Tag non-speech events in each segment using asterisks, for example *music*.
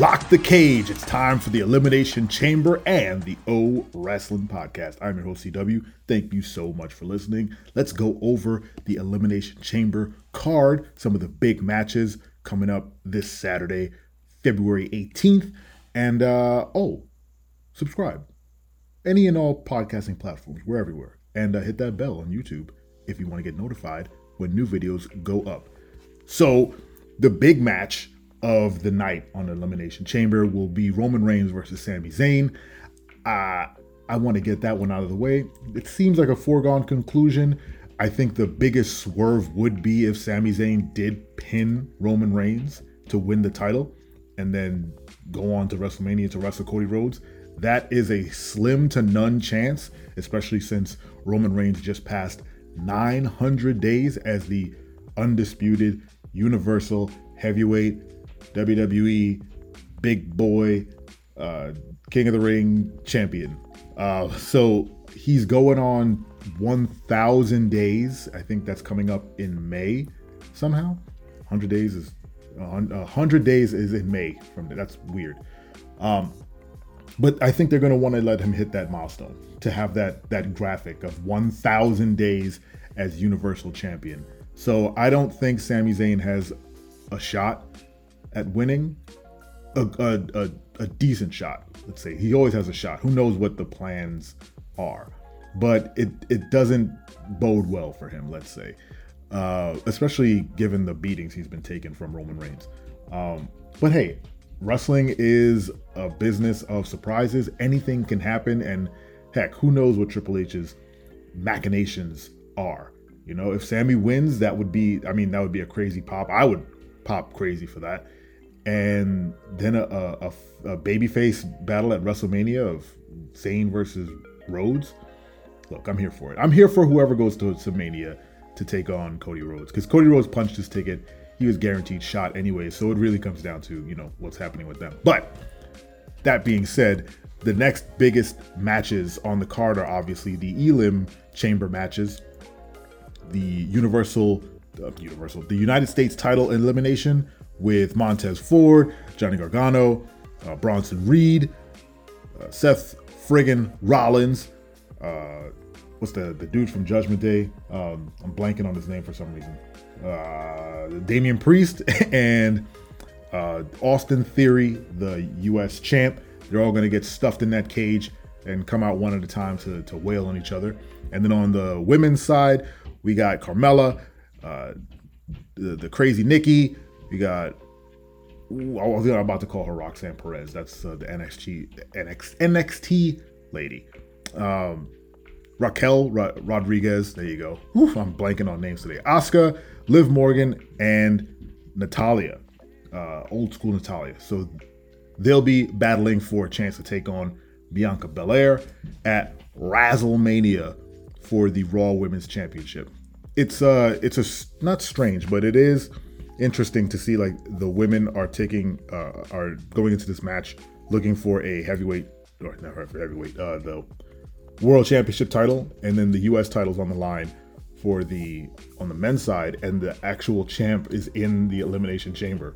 Lock the cage. It's time for the Elimination Chamber and the O Wrestling Podcast. I'm your host, CW. Thank you so much for listening. Let's go over the Elimination Chamber card, some of the big matches coming up this Saturday, February 18th. And, uh, oh, subscribe. Any and all podcasting platforms. We're everywhere. And uh, hit that bell on YouTube if you want to get notified when new videos go up. So, the big match of the night on Elimination Chamber will be Roman Reigns versus Sami Zayn. Uh, I want to get that one out of the way. It seems like a foregone conclusion. I think the biggest swerve would be if Sami Zayn did pin Roman Reigns to win the title and then go on to WrestleMania to wrestle Cody Rhodes. That is a slim to none chance, especially since Roman Reigns just passed 900 days as the undisputed Universal Heavyweight WWE Big Boy uh, King of the Ring champion. Uh, so he's going on 1,000 days. I think that's coming up in May somehow. 100 days is uh, 100 days is in May from that's weird. Um, but I think they're going to want to let him hit that milestone to have that that graphic of 1,000 days as Universal Champion. So I don't think Sami Zayn has a shot at winning a, a, a, a decent shot. Let's say he always has a shot. Who knows what the plans are, but it it doesn't bode well for him. Let's say, uh, especially given the beatings he's been taking from Roman Reigns. Um, but hey, wrestling is a business of surprises. Anything can happen, and heck, who knows what Triple H's machinations are? You know, if Sami wins, that would be, I mean, that would be a crazy pop. I would pop crazy for that and then a, a, a babyface battle at WrestleMania of Zayn versus Rhodes. Look, I'm here for it. I'm here for whoever goes to, to Mania to take on Cody Rhodes because Cody Rhodes punched his ticket. He was guaranteed shot anyway, so it really comes down to you know what's happening with them. But that being said, the next biggest matches on the card are obviously the Elim Chamber matches, the Universal, uh, Universal, the United States title elimination with Montez Ford, Johnny Gargano, uh, Bronson Reed, uh, Seth friggin' Rollins. Uh, what's the the dude from Judgment Day? Um, I'm blanking on his name for some reason. Uh, Damian Priest *laughs* and uh, Austin Theory, the U.S. champ. They're all going to get stuffed in that cage and come out one at a time to, to wail on each other. And then on the women's side, we got Carmella, uh, the, the crazy Nikki, you got I was about to call her Roxanne Perez. That's uh, the NXT NXT, lady. Um, Raquel Ro- Rodriguez. There you go. I'm blanking on names today. Asuka, Liv Morgan, and Natalya. Uh, old school Natalya. So they'll be battling for a chance to take on Bianca Belair at WrestleMania for the Raw Women's Championship. It's uh, it's a not strange, but it is interesting to see like the women are taking uh, are going into this match looking for a heavyweight or not heavyweight uh, the world championship title and then the U.S. titles on the line for the on the men's side and the actual champ is in the elimination chamber.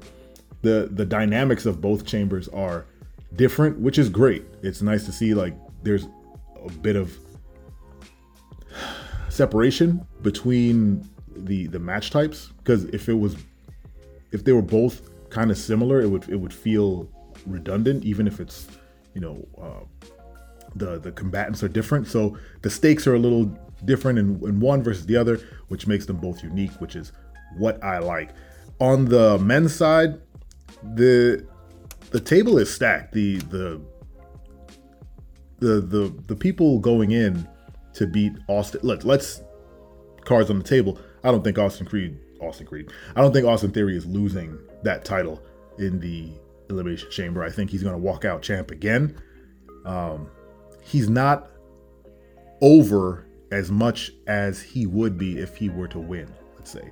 The the dynamics of both chambers are different, which is great. It's nice to see like there's a bit of *sighs* separation between the the match types because if it was if they were both kind of similar, it would it would feel redundant, even if it's you know uh, the the combatants are different. So the stakes are a little different in, in one versus the other, which makes them both unique, which is what I like. On the men's side, the the table is stacked. The the the the the people going in to beat Austin. Let let's cards on the table. I don't think Austin Creed Austin Creed. I don't think Austin Theory is losing that title in the Elimination Chamber. I think he's going to walk out champ again. Um, he's not over as much as he would be if he were to win, let's say.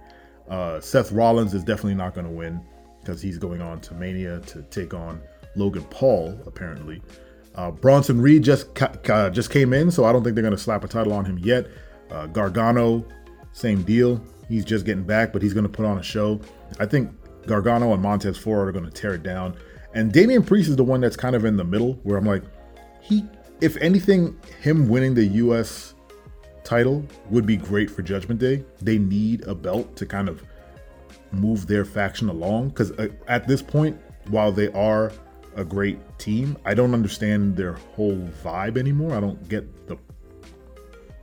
Uh, Seth Rollins is definitely not going to win because he's going on to Mania to take on Logan Paul, apparently. Uh, Bronson Reed just ca- ca- just came in, so I don't think they're going to slap a title on him yet. Uh, Gargano, same deal. He's just getting back, but he's going to put on a show. I think Gargano and Montez Ford are going to tear it down. And Damian Priest is the one that's kind of in the middle where I'm like, he, if anything, him winning the US title would be great for Judgment Day. They need a belt to kind of move their faction along because uh, at this point, while they are a great team, I don't understand their whole vibe anymore. I don't get the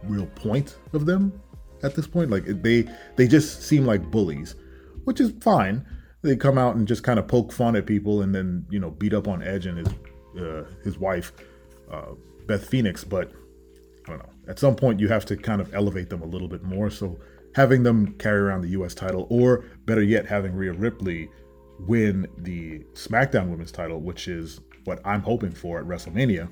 real point of them at this point. Like they they just seem like bullies, which is fine. They come out and just kind of poke fun at people and then you know beat up on Edge and his uh, his wife uh, Beth Phoenix. But I don't know. At some point, you have to kind of elevate them a little bit more. So having them carry around the U.S. title, or better yet, having Rhea Ripley win the SmackDown Women's title, which is what I'm hoping for at WrestleMania,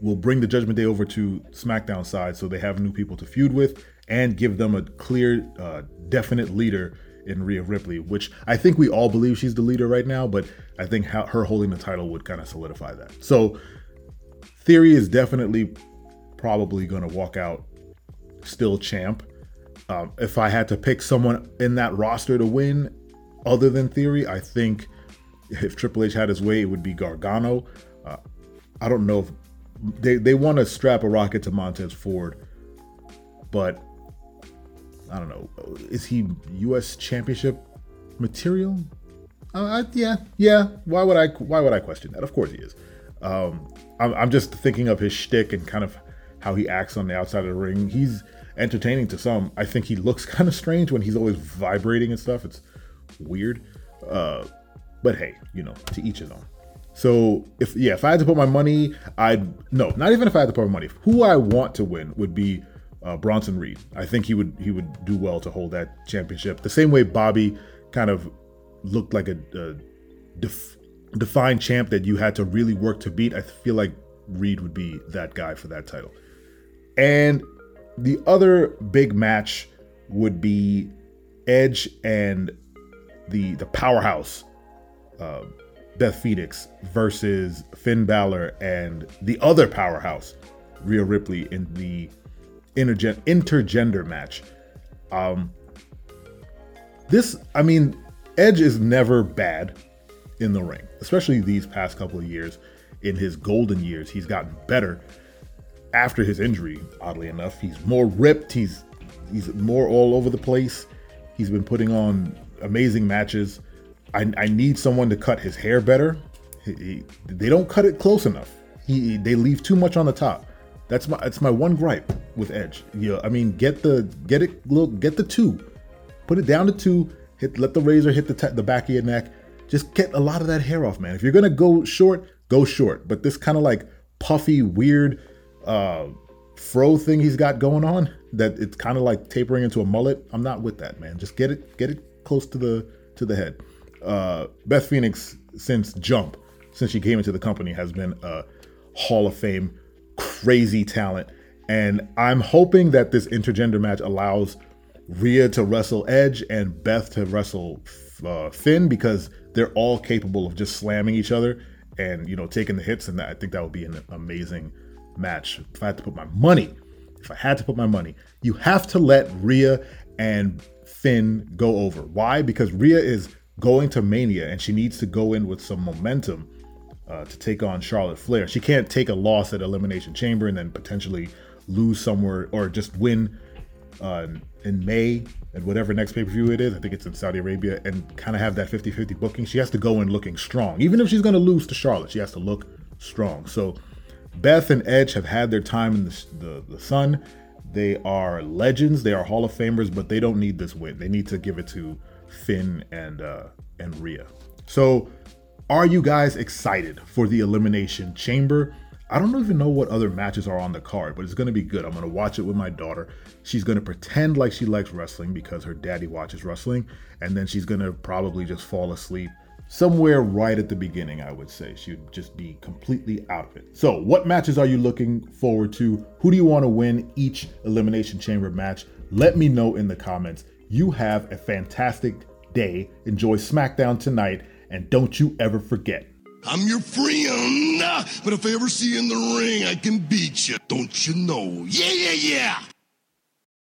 will bring the Judgment Day over to SmackDown side so they have new people to feud with and give them a clear, uh, definite leader in Rhea Ripley, which I think we all believe she's the leader right now, but I think her holding the title would kind of solidify that. So, Theory is definitely probably going to walk out still champ. Um, if I had to pick someone in that roster to win, other than Theory, I think if Triple H had his way, it would be Gargano. Uh, I don't know if they they want to strap a rocket to Montez Ford, but I don't know. Is he U.S. Championship material? Uh, I, yeah, yeah. Why would I? Why would I question that? Of course he is. Um, I'm, I'm just thinking of his shtick and kind of how he acts on the outside of the ring. He's entertaining to some. I think he looks *laughs* kind of strange when he's always vibrating and stuff. It's weird. Uh, but hey, you know, to each his own. So if yeah, if I had to put my money, I'd no, not even if I had to put my money. Who I want to win would be uh, Bronson Reed. I think he would he would do well to hold that championship. The same way Bobby kind of looked like a, a def, defined champ that you had to really work to beat. I feel like Reed would be that guy for that title. And the other big match would be Edge and the the powerhouse uh, Beth Phoenix versus Finn Balor and the other powerhouse Rhea Ripley in the intergen- intergender match. Um, this, I mean, Edge is never bad in the ring, especially these past couple of years. In his golden years, he's gotten better after his injury. Oddly enough, he's more ripped. He's he's more all over the place. He's been putting on amazing matches. I, I need someone to cut his hair better. He, he, they don't cut it close enough. He, they leave too much on the top. That's my that's my one gripe with Edge. Yeah, I mean, get the get it look get the two, put it down to two. Hit let the razor hit the the back of your neck. Just get a lot of that hair off, man. If you're gonna go short, go short. But this kind of like puffy, weird uh, fro thing he's got going on, that it's kind of like tapering into a mullet. I'm not with that, man. Just get it get it close to the to the head. Uh, Beth Phoenix since Jump, since she came into the company, has been a Hall of Fame crazy talent. And I'm hoping that this intergender match allows Rhea to wrestle Edge and Beth to wrestle uh, Finn because they're all capable of just slamming each other and you know taking the hits. And I think that would be an amazing match. If I had to put my money, if I had to put my money, you have to let Rhea and Finn go over. Why? Because Rhea is going to Mania and she needs to go in with some momentum uh, to take on Charlotte Flair. She can't take a loss at Elimination Chamber and then potentially lose somewhere or just win uh, in May and whatever next pay per view it is. I think it's in Saudi Arabia and kind of have that 50 50 booking. She has to go in looking strong. Even if she's going to lose to Charlotte, she has to look strong. So Beth and Edge have had their time in the, the, the sun. They are legends. They are Hall of Famers, but they don't need this win. They need to give it to Finn and uh, and Rhea. So are you guys excited for the Elimination Chamber? I don't even know what other matches are on the card, but it's going to be good. I'm going to watch it with my daughter. She's going to pretend like she likes wrestling because her daddy watches wrestling, and then she's going to probably just fall asleep somewhere right at the beginning, I would say. She'd just be completely out of it. So, what matches are you looking forward to? Who do you want to win each Elimination Chamber match? Let me know in the comments. You have a fantastic day. Enjoy SmackDown tonight and don't you ever forget. I'm your friend, but if I ever see you in the ring, I can beat you. Don't you know? Yeah, yeah, yeah.